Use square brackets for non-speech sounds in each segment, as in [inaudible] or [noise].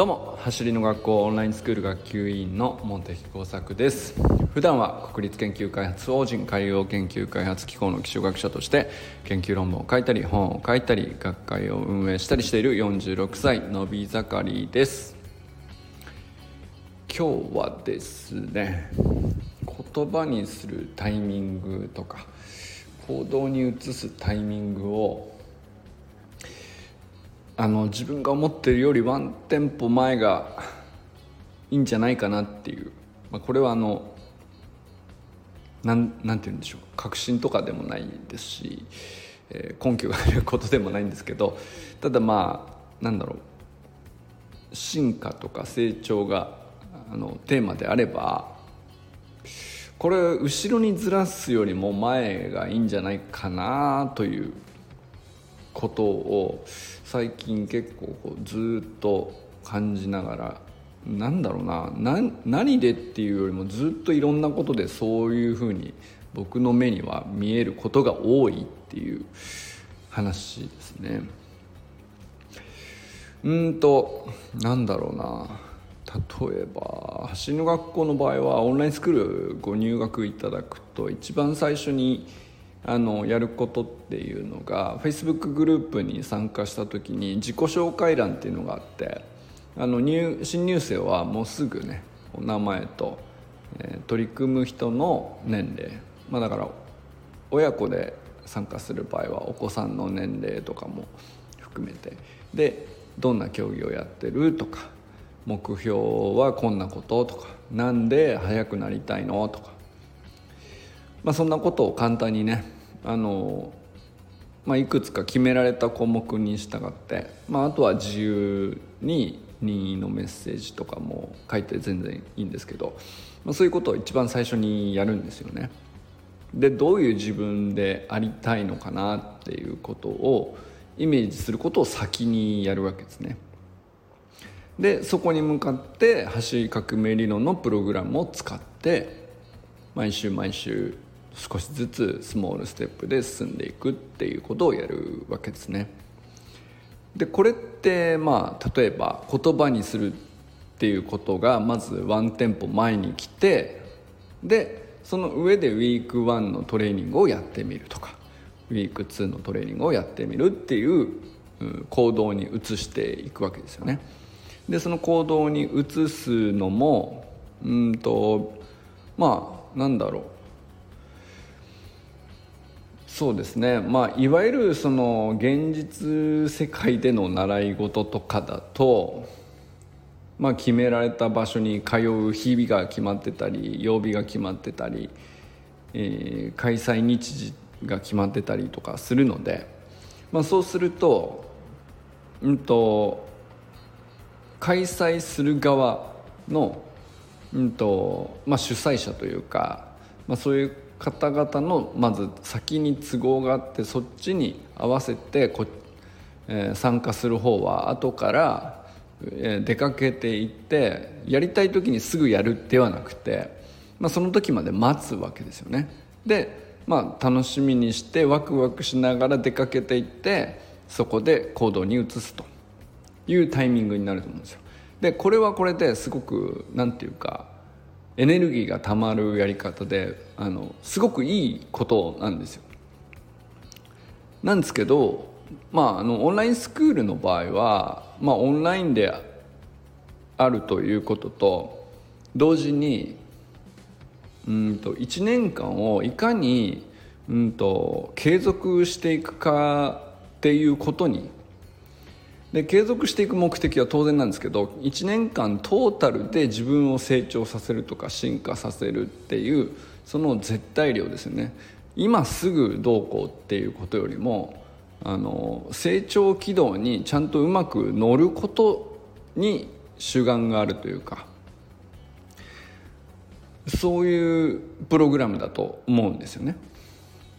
どうも走りの学校オンラインスクール学級委員の茂木耕作です。普段は国立研究開発法人海洋研究開発機構の気象学者として研究論文を書いたり本を書いたり学会を運営したりしている46歳のび盛りです。今日はですね言葉にするタイミングとか行動に移すタイミングをあの自分が思ってるよりワンテンポ前がいいんじゃないかなっていう、まあ、これはあのなんなんて言うんでしょう。確信とかでもないですし、えー、根拠があることでもないんですけどただまあなんだろう。進化とか成長があのテーマであればこれ後ろにずらすよりも前がいいんじゃないかなということを最近結構こうずっと感じながらなんだろうな何でっていうよりもずっといろんなことでそういうふうに僕の目には見えることが多いっていう話ですね。うんとなんだろうな。例えば走りの学校の場合はオンラインスクールご入学いただくと一番最初にあのやることっていうのが Facebook グループに参加した時に自己紹介欄っていうのがあってあの入新入生はもうすぐねお名前と、えー、取り組む人の年齢、まあ、だから親子で参加する場合はお子さんの年齢とかも含めて。でどんな競技をやってるとか目標はこんなこととかなんで速くなりたいのとかまあ、そんなことを簡単にねあの、まあ、いくつか決められた項目に従って、まあ、あとは自由に任意のメッセージとかも書いて全然いいんですけど、まあ、そういうことを一番最初にやるんですよね。でどういう自分でありたいのかなっていうことをイメージすることを先にやるわけですね。でそこに向かって走り革命理論のプログラムを使って毎週毎週少しずつスモールステップで進んでいくっていうことをやるわけですね。でこれってまあ例えば言葉にするっていうことがまずワンテンポ前に来てでその上でウィーク1のトレーニングをやってみるとかウィーク2のトレーニングをやってみるっていう行動に移していくわけですよね。でその行動に移すのもうんとまあなんだろうそうですね。まあいわゆるその現実世界での習い事とかだとまあ決められた場所に通う日々が決まってたり曜日が決まってたり、えー、開催日時が決まってたりとかするので、まあ、そうするとうんと開催する側の、うんとまあ、主催者というか、まあ、そういう方々のまず先に都合があってそっちに合わせてこ、えー、参加する方は後から、えー、出かけていってやりたい時にすぐやるではなくて、まあ、その時まで待つわけですよね。で、まあ、楽しみにしてワクワクしながら出かけていってそこで行動に移すというタイミングになると思うんですよ。でこれはこれですごく何て言うかエネルギーがたまるやり方であのすごくいいことなんですよ。なんですけど、まあ、あのオンラインスクールの場合は、まあ、オンラインであるということと同時にうんと1年間をいかにうんと継続していくかっていうことにで継続していく目的は当然なんですけど1年間トータルで自分を成長させるとか進化させるっていうその絶対量ですよね今すぐどうこうっていうことよりもあの成長軌道にちゃんとうまく乗ることに主眼があるというかそういうプログラムだと思うんですよね。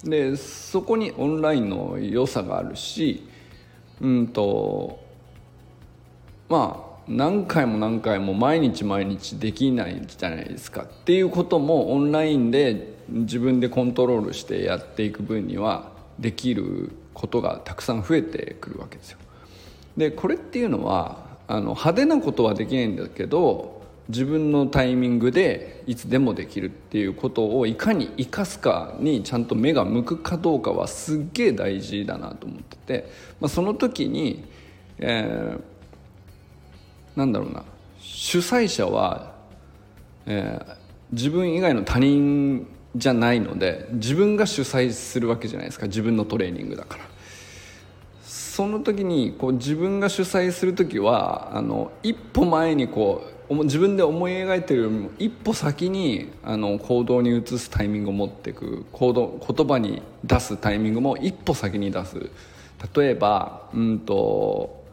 でそこにオンラインの良さがあるしうんとまあ何回も何回も毎日毎日できないじゃないですかっていうこともオンラインで自分でコントロールしてやっていく分にはできることがたくさん増えてくるわけですよ。でこれっていうのはあの派手なことはできないんだけど自分のタイミングでいつでもできるっていうことをいかに生かすかにちゃんと目が向くかどうかはすっげえ大事だなと思ってて、まあ、その時に、えー、なんだろうな。主催者は、えー、自分以外の他人じゃないので自分が主催するわけじゃないですか。自分のトレーニングだから。その時にこう自分が主催する時はあの一歩前にこう自分で思い描いてるよりも一歩先にあの行動に移すタイミングを持っていく行動言葉に出すタイミングも一歩先に出す。例えばうんと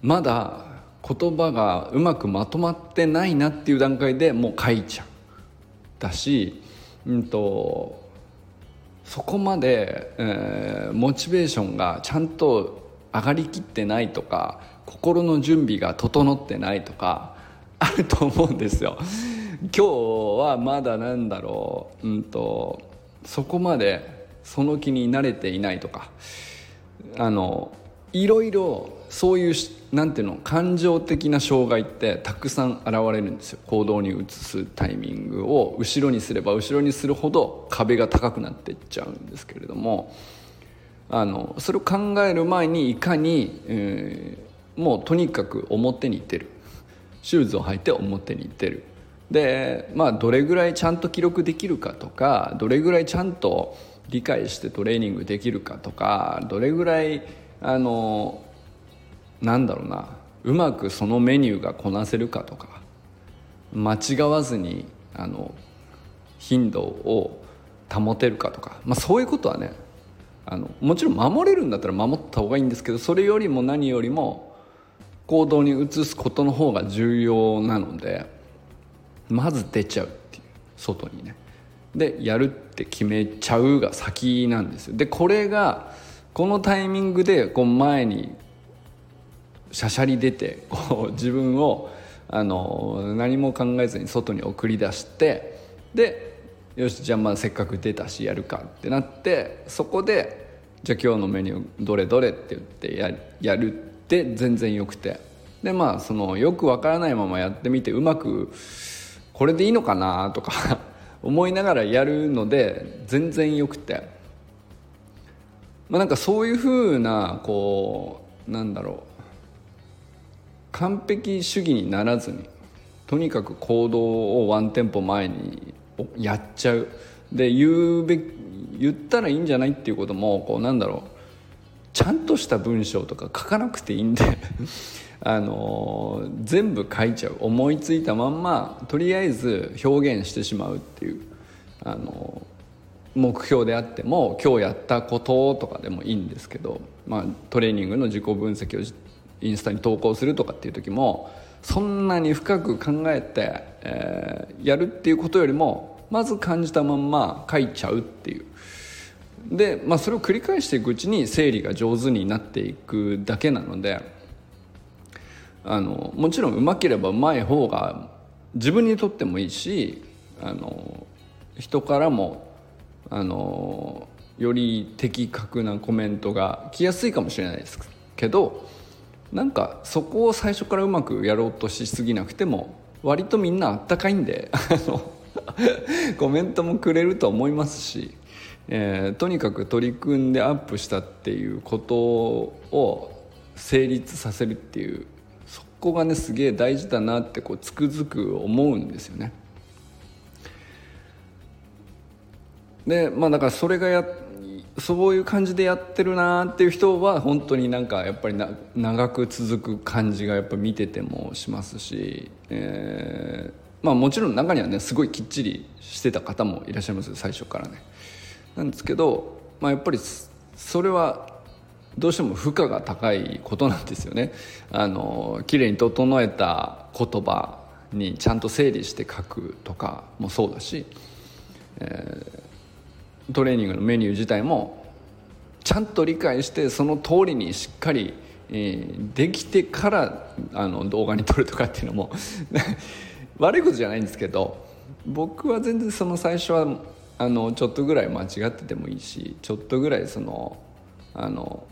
まだ言葉がうまくまとまってないなっていう段階でもう書いちゃう。だしうんとそこまで、えー、モチベーションがちゃんと上がりきってないとか心の準備が整ってないとか [laughs] あると思うんですよ。今日はまだなんだろう、うんと、そこまでその気に慣れていないとか。あのいろいろそういうなんていうの感情的な障害ってたくさん現れるんですよ。行動に移すタイミングを後ろにすれば後ろにするほど壁が高くなっていっちゃうんですけれどもあのそれを考える前にいかに、えー、もうとにかく表に出る。シューズを履いて表に出る。でまあどれぐらいちゃんと記録できるかとかどれぐらいちゃんと理解してトレーニングできるかとかどれぐらいあのなんだろうな。うまくそのメニューがこなせるかとか。間違わずにあの頻度を保てるかとか、まあ、そういうことはねあのもちろん守れるんだったら守った方がいいんですけどそれよりも何よりも行動に移すことの方が重要なのでまず出ちゃうっていう外にね。でやるって決めちゃうが先なんですよ。でこれがこのタイミングでこう前にしゃしゃり出てこう [laughs] 自分をあの何も考えずに外に送り出してでよしじゃあまあせっかく出たしやるかってなってそこでじゃあ今日のメニューどれどれって言ってややるって全然よくて。でまあそのよくわからないままやってみてうまくこれでいいのかなとか [laughs] 思いながらやるので全然よくて。まあなんかそういうふうなこうなんだろう。完璧主義にならずにとにかく行動をワンテンポ前にやっちゃう。で言うべ言ったらいいんじゃないっていうこともこうなんだろう。ちゃんとした文章とか書かなくていいんで [laughs] あの全部書いちゃう。思いついたまんまとりあえず表現してしまうっていうあの目標であっても今日やったこととかでもいいんですけど、まあ、トレーニングの自己分析をインスタに投稿するとかっていう時もそんなに深く考えて、えー、やるっていうことよりもまず感じたまんま書いちゃうっていう。で、まあ、それを繰り返していくうちに整理が上手になっていくだけなのであのもちろんうまければうまい方が自分にとってもいいしあの人からもあのより的確なコメントが来やすいかもしれないですけどなんかそこを最初からうまくやろうとしすぎなくても割とみんなあったかいんで [laughs] コメントもくれると思いますし、えー、とにかく取り組んでアップしたっていうことを成立させるっていうそこがねすげえ大事だなってこうつくづく思うんですよね。でまあだからそれがやそういう感じでやってるなっていう人は本当になんかやっぱりな長く続く感じがやっぱ見ててもしますし、えー、まあもちろん中にはねすごいきっちりしてた方もいらっしゃいます最初からね。なんですけど、まあ、やっぱりそれはどうしても負荷が高いことなんですよね。あの綺麗に整えた言葉にちゃんと整理して書くとかもそうだし、えートレーニングのメニュー自体もちゃんと理解してその通りにしっかり、えー、できてからあの動画に撮るとかっていうのも [laughs] 悪いことじゃないんですけど僕は全然その最初はあのちょっとぐらい間違っててもいいしちょっとぐらいそのあの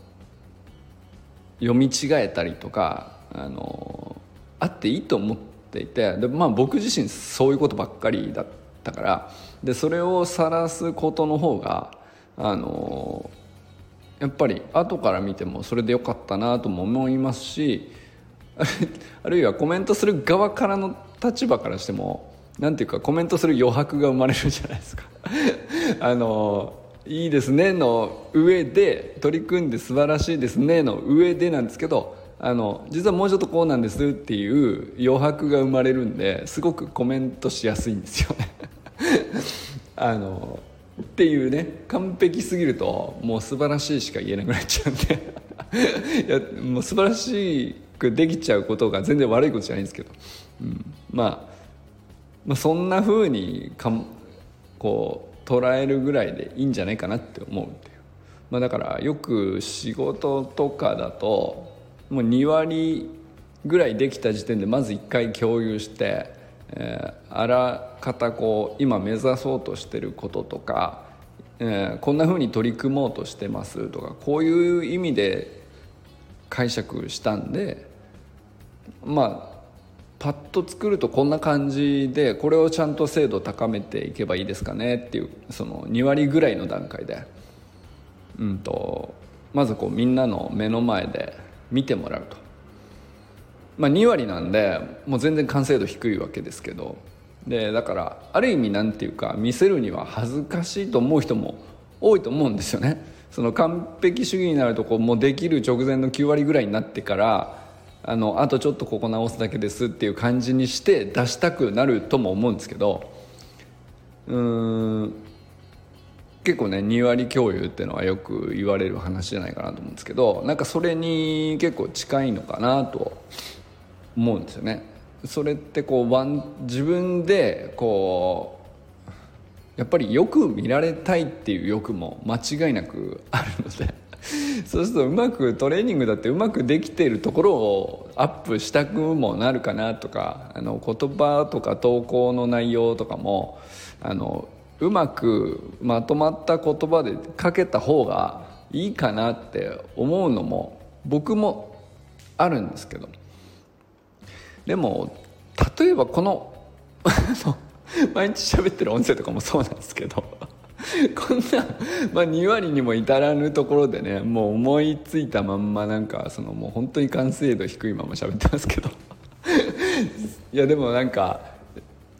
読み違えたりとかあのあっていいと思っていてで、まあ、僕自身そういうことばっかりだったからでそれを晒すことの方があのやっぱり後から見てもそれでよかったなとも思いますし [laughs] あるいはコメントする側からの立場からしてもなんていうかコメントする余白が生まれるじゃないですか。[laughs] あのいいですねの上で取り組んで素晴らしいですねの上でなんですけどあの実はもうちょっとこうなんですっていう余白が生まれるんですごくコメントしやすいんですよね。[laughs] あのっていうね完璧すぎるともう素晴らしいしか言えなくなっちゃうんで。[laughs] いやもう素晴らしくできちゃうことが全然悪いことじゃないんですけど、うん、まあ、まあそんなふうにかこう捉えるぐらいでいいんじゃないかなって思うっていう、まあ、だからよく仕事とかだともう2割ぐらいできた時点でまず1回共有してえー、あらかたこう今目指そうとしてることとか、えー、こんなふうに取り組もうとしてますとかこういう意味で解釈したんでまあパッと作るとこんな感じでこれをちゃんと精度高めていけばいいですかねっていうその2割ぐらいの段階で、うんとまずこうみんなの目の前で見てもらうと。まあ、2割なんでもう全然完成度低いわけですけどでだからある意味なんていうか見せるには恥ずかしいと思う人も多いと思うんですよね。その完璧主義になるとこうもうできる直前の9割ぐらいになってからあのあとちょっとここ直すだけですっていう感じにして出したくなるとも思うんですけどうん結構ね2割共有っていうのはよく言われる話じゃないかなと思うんですけどなんかそれに結構近いのかなと思うんですよね。それってこう自分でこうやっぱりよく見られたいっていう欲も間違いなくあるのでそうするとうまくトレーニングだってうまくできているところをアップしたくもなるかなとかあの言葉とか投稿の内容とかもあのうまくまとまった言葉で書けた方がいいかなって思うのも僕もあるんですけどでも例えばこの [laughs] 毎日喋ってる音声とかもそうなんですけどこんな、まあ、2割にも至らぬところでねもう思いついたまんまなんかそのもう本当に完成度低いまま喋ってますけど。[laughs] いやでもなんか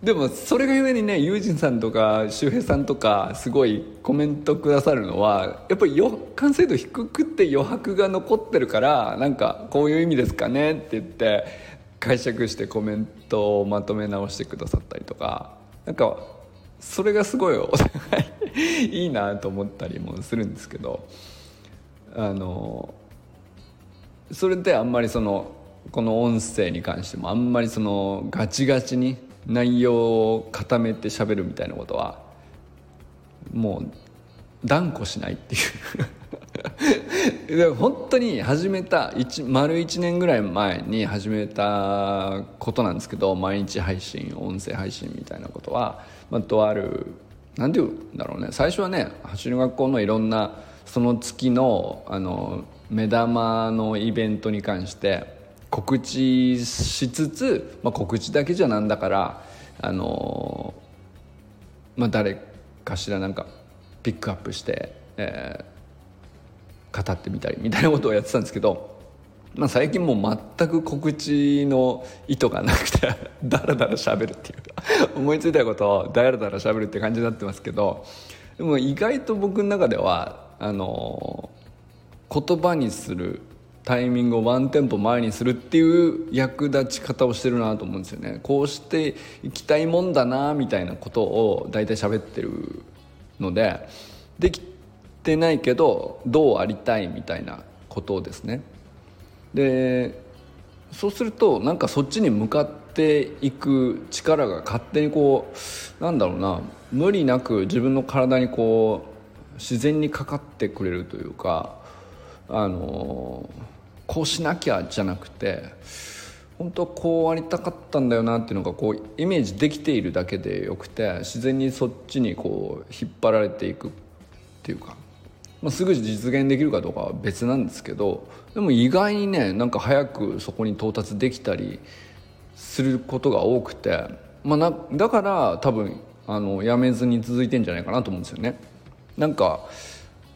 でもそれがゆえにねユージンさんとか周平さんとかすごいコメントくださるのはやっぱり完成度低くて余白が残ってるからなんかこういう意味ですかねって言って解釈してコメントをまとめ直してくださったりとかなんかそれがすごいお互い [laughs] いいなと思ったりもするんですけどあのそれであんまりそのこの音声に関してもあんまりそのガチガチに内容を固めて喋るみたいなことはもう断固しないっていう。[laughs] 本当に始めた丸1年ぐらい前に始めたことなんですけど毎日配信音声配信みたいなことは、まあ、とある何て言うんだろうね。最初はね走る学校のいろんなその月のあの目玉のイベントに関して告知しつつ、まあ、告知だけじゃなんだからあの、まあ、誰かしらなんかピックアップして、えー、語ってみたりみたいなことをやってたんですけど、まあ、最近もう全く告知の意図がなくて [laughs] ダラダラ喋るっていうか思いついたことをダラダラ喋るって感じになってますけどでも意外と僕の中ではあの言葉にするタイミングをワンテンポ前にするっていう役立ち方をしてるなと思うんですよね。こうしていきたいもんだなみたいなことを大体喋ってるのでできてないけどどうありたいみたいなことですね。でそうするとなんかそっちに向かっていく力が勝手にこうなんだろうな無理なく自分の体にこう自然にかかってくれるというかあのこうしなきゃじゃなくて本当はこうありたかったんだよなっていうのがこうイメージできているだけでよくて自然にそっちにこう引っ張られていくっていうかまあ、すぐ実現できるかどうかは別なんですけどでも意外にねなんか早くそこに到達できたりすることが多くて、まあ、なだから多分あのやめずに続いてんじゃないかなと思うんですよね。なんか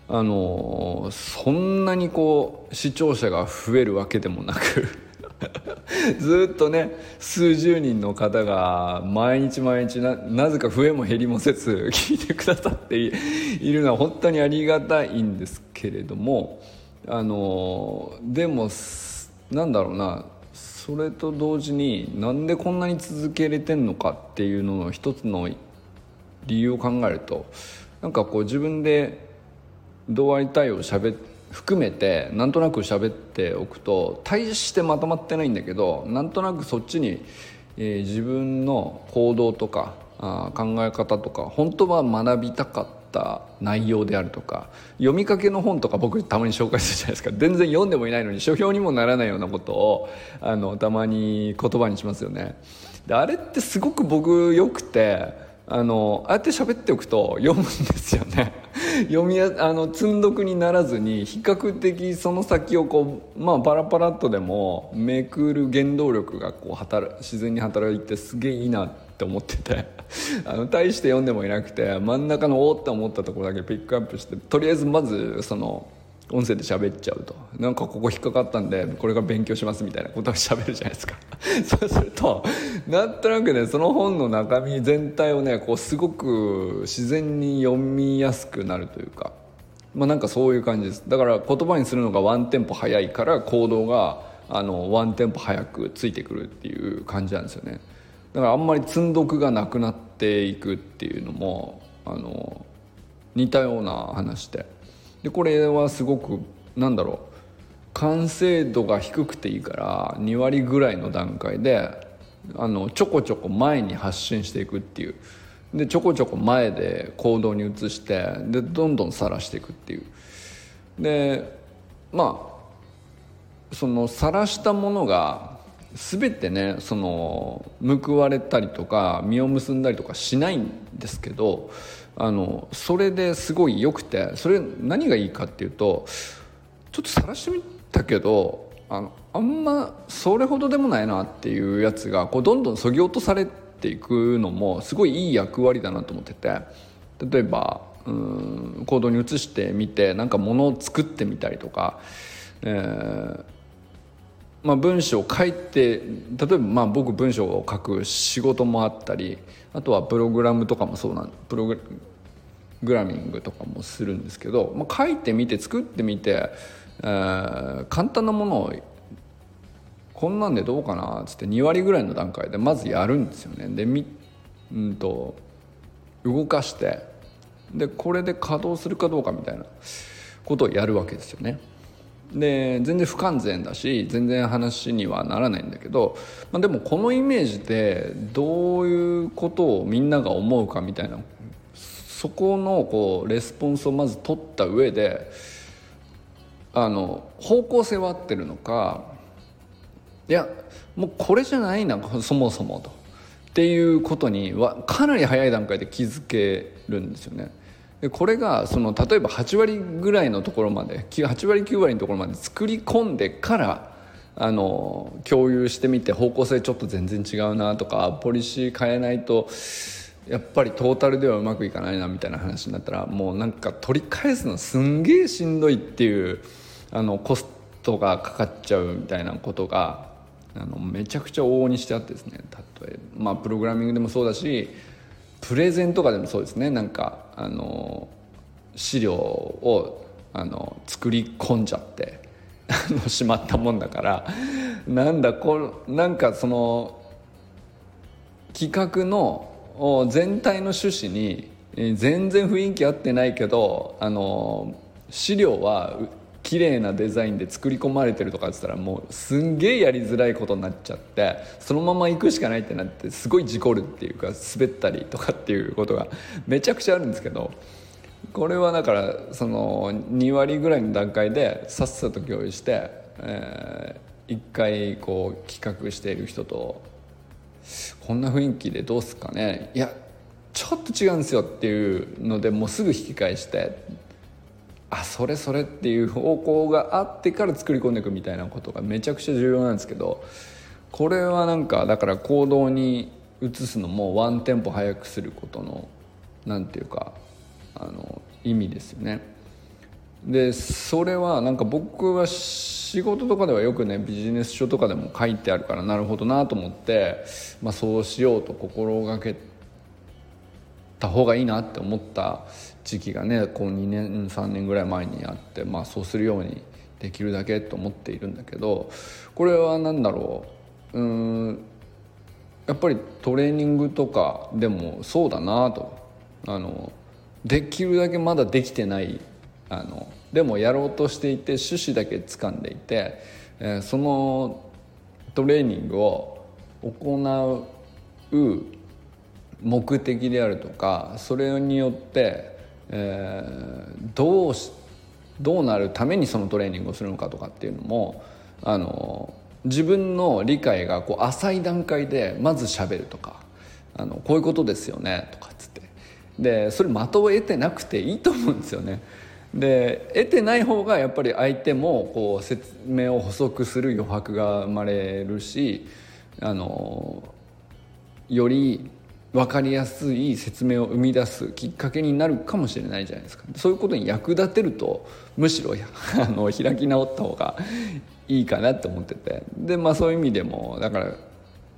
あのそんなにこう視聴者が増えるわけでもなく [laughs] ずっとね数十人の方が毎日毎日なぜか増えも減りもせず [laughs] 聞いてくださっているのは本当にありがたいんですけれどもあのでもなんだろうなそれと同時になんでこんなに続けれてんのかっていうのの一つの理由を考えるとなんかこう自分でどうありたいをしゃべ含めてなんとなく喋っておくと大してまとまってないんだけどなんとなくそっちに、えー、自分の行動とかあ考え方とか本当は学びたかった内容であるとか読みかけの本とか僕たまに紹介するじゃないですか全然読んでもいないのに書評にもならないようなことをあのたまに言葉にしますよね。であれってすごく僕よくてあのああやって喋っておくと読むんですよね。[laughs] 読みやあの積んどくにならずに比較的その先をこうまあパラパラっとでもめくる原動力がこう働自然に働いてすげえいいなって思ってて。[laughs] あの大して読んでもいなくて真ん中のおって思ったところだけピックアップしてとりあえずまずその音声で喋っちゃうと。なんかここ引っかかったんでこれから勉強しますみたいなことを喋るじゃないですか。[laughs] そうするとなんとなくねその本の中身全体をねこうすごく自然に読みやすくなるというか。まあなんかそういう感じです。だから言葉にするのがワンテンポ早いから行動があのワンテンポ早くついてくるっていう感じなんですよね。だからあんまり積んどくがなくなっていくっていうのもあの似たような話で。でこれはすごくなんだろう。完成度が低くていいから2割ぐらいの段階であのちょこちょこ前に発信していくっていう。でちょこちょこ前で行動に移してでどんどん晒していくっていう。でまあその晒したものが全てねその報われたりとか実を結んだりとかしないんですけどあのそれですごい良くてそれ何がいいかっていうとちょっと晒してみたけどあのあんまそれほどでもないなっていうやつがこうどんどんそぎ落とされていくのもすごいいい役割だなと思ってて例えばうん行動に移してみてなんかものを作ってみたりとか、えーまあ、文章を書いて例えばまあ僕文章を書く仕事もあったりあとはプログラムとかもそうなんプログラミングとかもするんですけど、まあ、書いてみて作ってみて、えー、簡単なものをこんなんでどうかなっつって2割ぐらいの段階でまずやるんですよねでみ、うんと、動かしてでこれで稼働するかどうかみたいなことをやるわけですよね。で全然不完全だし全然話にはならないんだけど、まあ、でもこのイメージでどういうことをみんなが思うかみたいなそこのこうレスポンスをまず取った上であの方向性は合ってるのかいやもうこれじゃないなそもそもとっていうことにはかなり早い段階で気づけるんですよね。でこれがその例えば8割ぐらいのところまで8割9割のところまで作り込んでからあの共有してみて方向性ちょっと全然違うなとかポリシー変えないとやっぱりトータルではうまくいかないなみたいな話になったらもうなんか取り返すのすんげえしんどいっていうあのコストがかかっちゃうみたいなことがあのめちゃくちゃ往々にしてあってですね例えば、まあ、プログラミングでもそうだしプレゼンとかでもそうですね。なんかあの資料をあの作り込んじゃって [laughs] しまったもんだからなんだこなんかその企画の全体の趣旨に全然雰囲気合ってないけどあの資料は綺麗なデザインで作り込まれてるとかっつったらもうすんげえやりづらいことになっちゃってそのまま行くしかないってなってすごい事故るっていうか滑ったりとかっていうことが [laughs] めちゃくちゃあるんですけどこれはだからその2割ぐらいの段階でさっさと共有して、えー、1回こう企画している人とこんな雰囲気でどうすかね。いやちょっと違うんですよっていうのでもうすぐ引き返してあそれそれっていう方向があってから作り込んでいくみたいなことがめちゃくちゃ重要なんですけどこれはなんかだから行動に移すのもワンテンポ早くすることの何て言うかあの意味ですよね。でそれはなんか僕は仕事とかではよくねビジネス書とかでも書いてあるからなるほどなと思って、まあ、そうしようと心がけてた方がいいなって思った時期がねこう2年3年ぐらい前にあって、まあ、そうするようにできるだけと思っているんだけどこれは何だろう。うんやっぱりトレーニングとかでもそうだなと。あのできるだけまだできてないあのでもやろうとしていて趣旨だけ掴んでいて、えー、そのトレーニングを行う目的であるとかそれによって、えー、どうどうなるためにそのトレーニングをするのかとかっていうのもあの自分の理解がこう浅い段階でまず喋るとかあのこういうことですよねとかっつってでそれ的を得てなくていいと思うんですよね。で得てない方がやっぱり相手もこう説明を補足する余白が生まれるしあのより分かりやすい説明を生み出すきっかけになるかもしれないじゃないですか。そういうことに役立てるとむしろ [laughs] あの開き直った方がいいかなって思ってて。でまあそういう意味でもだから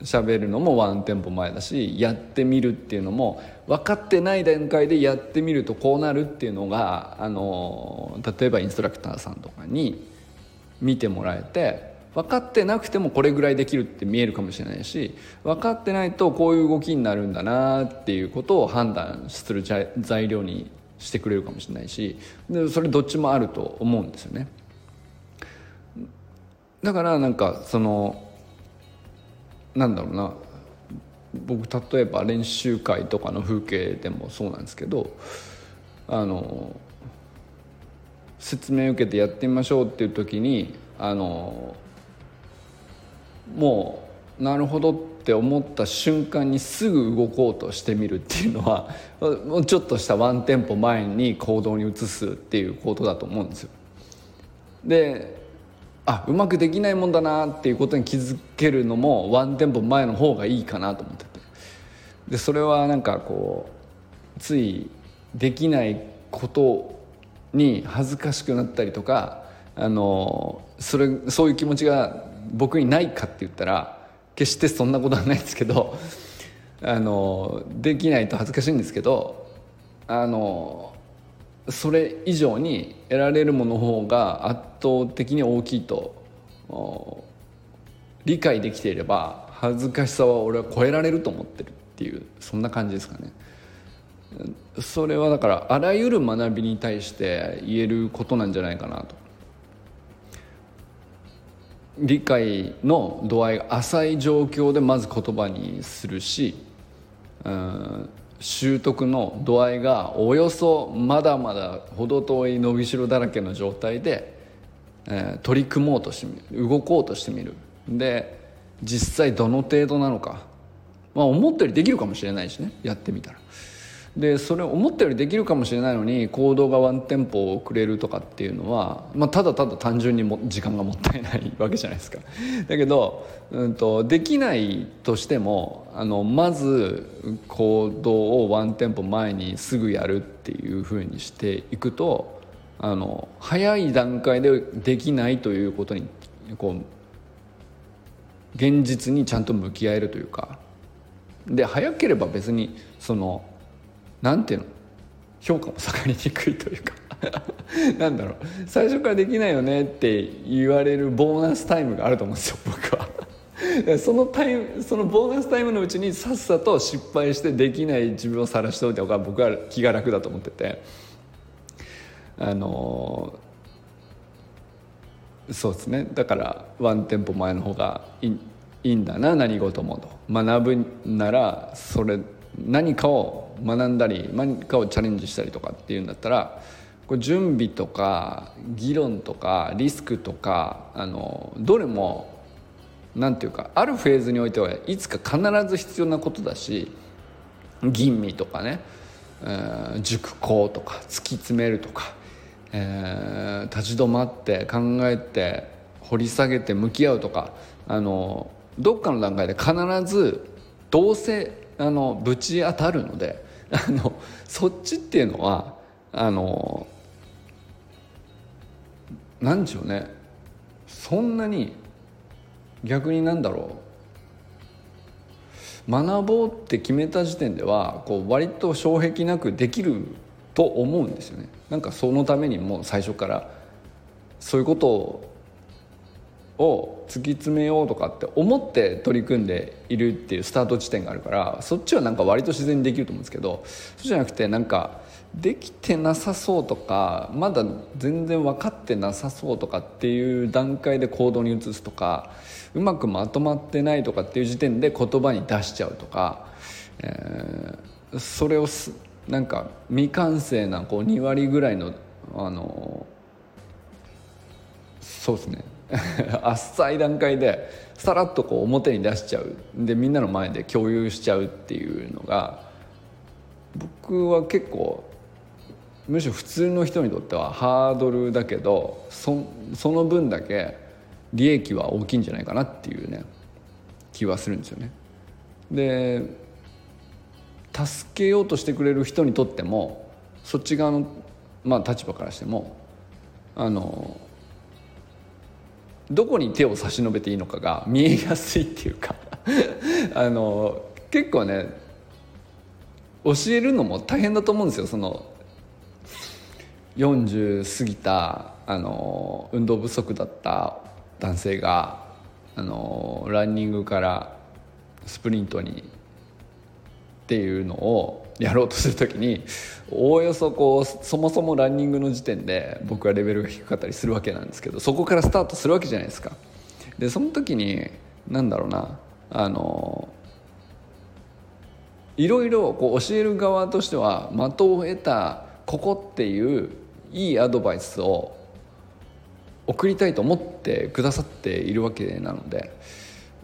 喋るのもワンテンポ前だしやってみるっていうのも分かってない段階でやってみるとこうなるっていうのがあの例えばインストラクターさんとかに見てもらえて分かってなくてもこれぐらいできるって見えるかもしれないし分かってないとこういう動きになるんだなっていうことを判断する材料にしてくれるかもしれないしでそれどっちもあると思うんですよね。だからなんかそのなんだろうな僕例えば練習会とかの風景でもそうなんですけどあの説明受けてやってみましょうっていう時にあのもうなるほどって思った瞬間にすぐ動こうとしてみるっていうのは [laughs] もうちょっとしたワンテンポ前に行動に移すっていうことだと思うんですよ。であうまくできないもんだなっていうことに気づけるのもワンテンポ前の方がいいかなと思っててでそれはなんかこうついできないことに恥ずかしくなったりとかあのそれそういう気持ちが僕にないかって言ったら決してそんなことはないですけど [laughs] あのできないと恥ずかしいんですけどあのそれ以上に得られるものの方が圧倒的に大きいと理解できていれば恥ずかしさは俺は超えられると思ってるっていうそんな感じですかね。それはだからあらゆる学びに対して言えることなんじゃないかなと理解の度合いが浅い状況でまず言葉にするし、うん、習得の度合いがおよそまだまだ程遠い伸びしろだらけの状態で、えー、取り組もうとしてみる動こうとしてみるで実際どの程度なのか、まあ、思ったよりできるかもしれないしねやってみたら。でそれ思ったよりできるかもしれないのに行動がワンテンポ遅れるとかっていうのは、まあ、ただただ単純にも時間がもったいないわけじゃないですか。[laughs] だけど、うんと、できないとしてもあのまず行動をワンテンポ前にすぐやるっていうふうにしていくとあの早い段階でできないということにこう現実にちゃんと向き合えるというかで早ければ別にそのなんていうの？評価も下がりにくいというか。[laughs] なんだろう。最初からできないよねって言われるボーナスタイムがあると思うんですよ [laughs] 僕は。そのタイムそのボーナスタイムのうちにさっさと失敗してできない自分を晒しておいた方が僕は気が楽だと思ってて。あのそうですね。だからワンテンポ前の方がいいいいんだな何事もと。学ぶならそれ何かを学んだり何かをチャレンジしたりとかっていうんだったらこれ準備とか議論とかリスクとかあのどれも何て言うかあるフェーズにおいてはいつか必ず必要なことだし吟味とかね、えー、熟考とか突き詰めるとか、えー、立ち止まって考えて掘り下げて向き合うとかあのどっかの段階で必ずどうせあのぶち当たるのであのそっちっていうのはあのなんでしょうね。そんなに逆になんだろう。学ぼうって決めた時点ではこう割と障壁なくできると思うんですよね。なんかそのためにも最初からそういうことをを突き詰めようとかって思って取り組んでいるっていうスタート地点があるからそっちはなんか割と自然にできると思うんですけどそうじゃなくてなんかできてなさそうとかまだ全然分かってなさそうとかっていう段階で行動に移すとかうまくまとまってないとかっていう時点で言葉に出しちゃうとか、えー、それをすなんか未完成なこう2割ぐらいのあのそうですね。[laughs] 浅い段階でさらっとこう表に出しちゃうでみんなの前で共有しちゃうっていうのが僕は結構むしろ普通の人にとってはハードルだけどそその分だけ利益は大きいんじゃないかなっていうね気はするんですよね。で助けようとしてくれる人にとってもそっち側の、まあ、立場からしてもあのどこに手を差し伸べていいのかが見えやすいっていうか [laughs] あの結構ね教えるのも大変だと思うんですよ。その40過ぎたあの運動不足だった男性があのランニングからスプリントにっていうのをやろうとする時におおよそこうそもそもランニングの時点で僕はレベルが低かったりするわけなんですけどそこからスタートするわけじゃないですか。でその時に何だろうなあのいろいろこう教える側としては的を得たここっていういいアドバイスを送りたいと思ってくださっているわけなので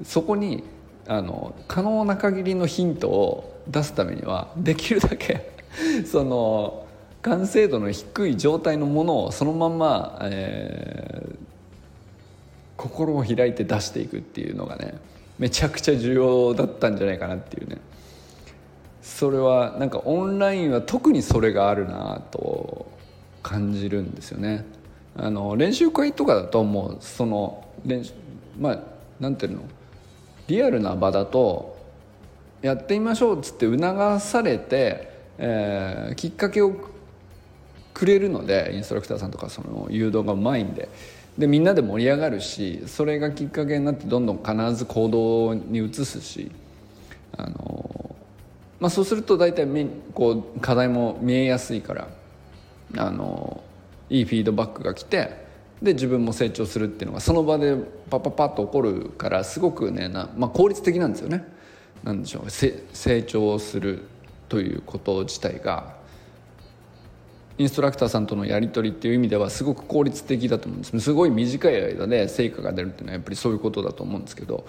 そこにあの可能な限りのヒントを出すためにはできるだけ [laughs] その完成度の低い状態のものをそのまま、えー、心を開いて出していくっていうのがねめちゃくちゃ重要だったんじゃないかなっていうね。それはなんかオンラインは特にそれがあるなと感じるんですよね。あの練習会とかだともうその練習まあなんていうの？リアルな場だとやってみましょうっつって促されて、えー、きっかけをくれるのでインストラクターさんとかその誘導がうまいんででみんなで盛り上がるしそれがきっかけになってどんどん必ず行動に移すしあの、まあ、そうすると大体こう課題も見えやすいからあのいいフィードバックが来てで自分も成長するっていうのがその場でパッパッパッと起こるからすごくねな、まあ、効率的なんですよね。なんでしょう成長するということ自体がインストラクターさんとのやり取りっていう意味ではすごく効率的だと思うんです。すごい短い間で成果が出るっていうのはやっぱりそういうことだと思うんですけど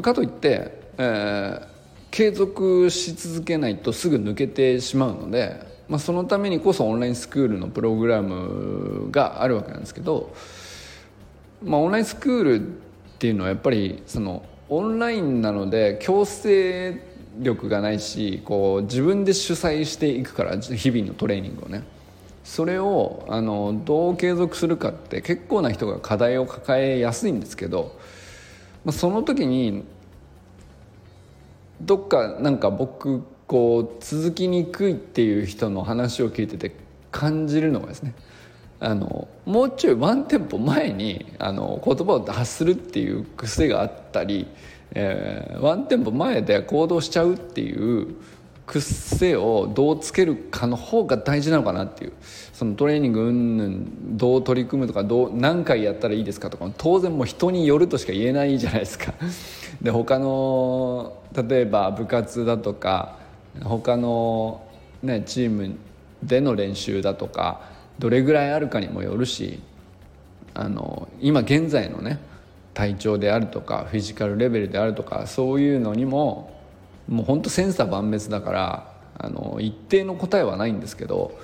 かといって、えー、継続し続けないとすぐ抜けてしまうのでまあ、そのためにこそオンラインスクールのプログラムがあるわけなんですけど、まあ、オンラインスクールっていうのはやっぱりそのオンラインなので強制力がないしこう自分で主催していくから日々のトレーニングをね。それをあのどう継続するかって結構な人が課題を抱えやすいんですけど、まあ、その時にどっかなんか僕こう続きにくいっていう人の話を聞いてて感じるのがですねあのもうちょいワンテンポ前にあの言葉を発するっていう癖があったり、えー、ワンテンポ前で行動しちゃうっていう癖をどうつけるかの方が大事なのかなっていうそのトレーニングうんぬんどう取り組むとかどう何回やったらいいですかとか当然もう人によるとしか言えないじゃないですか。で他の例えば部活だとか他の、ね、チームでの練習だとかどれぐらいあるかにもよるしあの今現在のね体調であるとかフィジカルレベルであるとかそういうのにももう本当千差万別だからあの一定の答えはないんですけど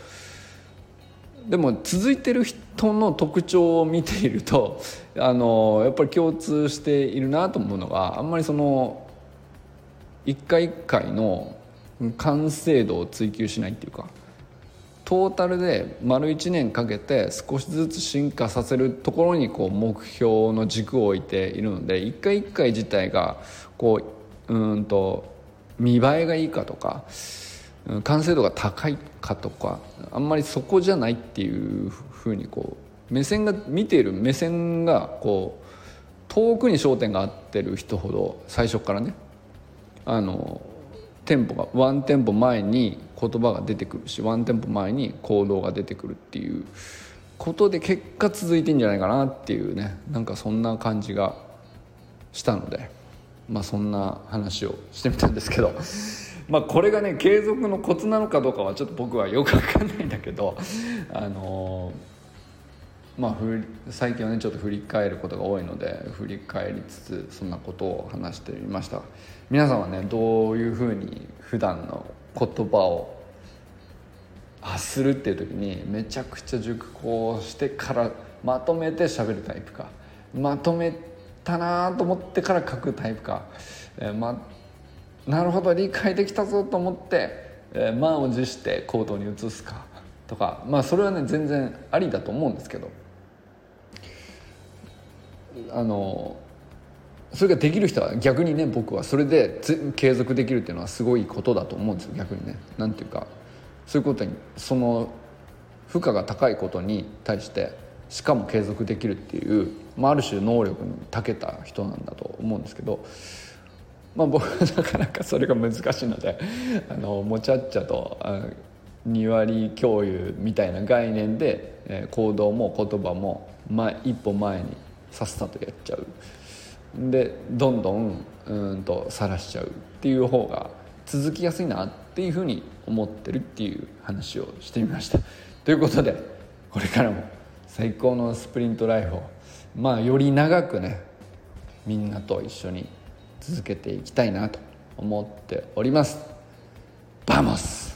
でも続いてる人の特徴を見ているとあのやっぱり共通しているなと思うのがあんまりその一回一回の完成度を追求しないっていうかトータルで丸1年かけて少しずつ進化させるところにこう目標の軸を置いているので一回一回自体がこううんと見栄えがいいかとか完成度が高いかとかあんまりそこじゃないっていうふうにこう目線が見ている目線がこう遠くに焦点が合ってる人ほど最初からねあのテンポがワンテンポ前に言葉が出てくるしワンテンポ前に行動が出てくるっていうことで結果続いてんじゃないかなっていうねなんかそんな感じがしたのでまあそんな話をしてみたんですけど [laughs] まあこれがね継続のコツなのかどうかはちょっと僕はよく分かんないんだけどあのまあ最近はねちょっと振り返ることが多いので振り返りつつそんなことを話してみました。皆さんはねどういうふうに普段の言葉を発するっていう時にめちゃくちゃ熟考してからまとめて喋るタイプか。まとめたなと思ってから書くタイプか、えー、まなるほど理解できたぞと思って、えー、満を持して行動に移すか。とかまあそれはね全然ありだと思うんですけど。あのそれができる人は逆にね僕はそれで継続できるっていうのはすごいことだと思うんですよ逆にね。なんていうかそういうことにその負荷が高いことに対してしかも継続できるっていう、まあ、ある種能力に長けた人なんだと思うんですけど、まあ、僕はなかなかそれが難しいのであのもちゃっちゃと2割共有みたいな概念で、え、行動も言葉も、ま、一歩前にさっさとやっちゃう。でどんどんうんと晒しちゃうっていう方が続きやすいなっていうふうに思ってるっていう話をしてみました。ということでこれからも最高のスプリントライフをまあより長くねみんなと一緒に続けていきたいなと思っております。¡Vamos!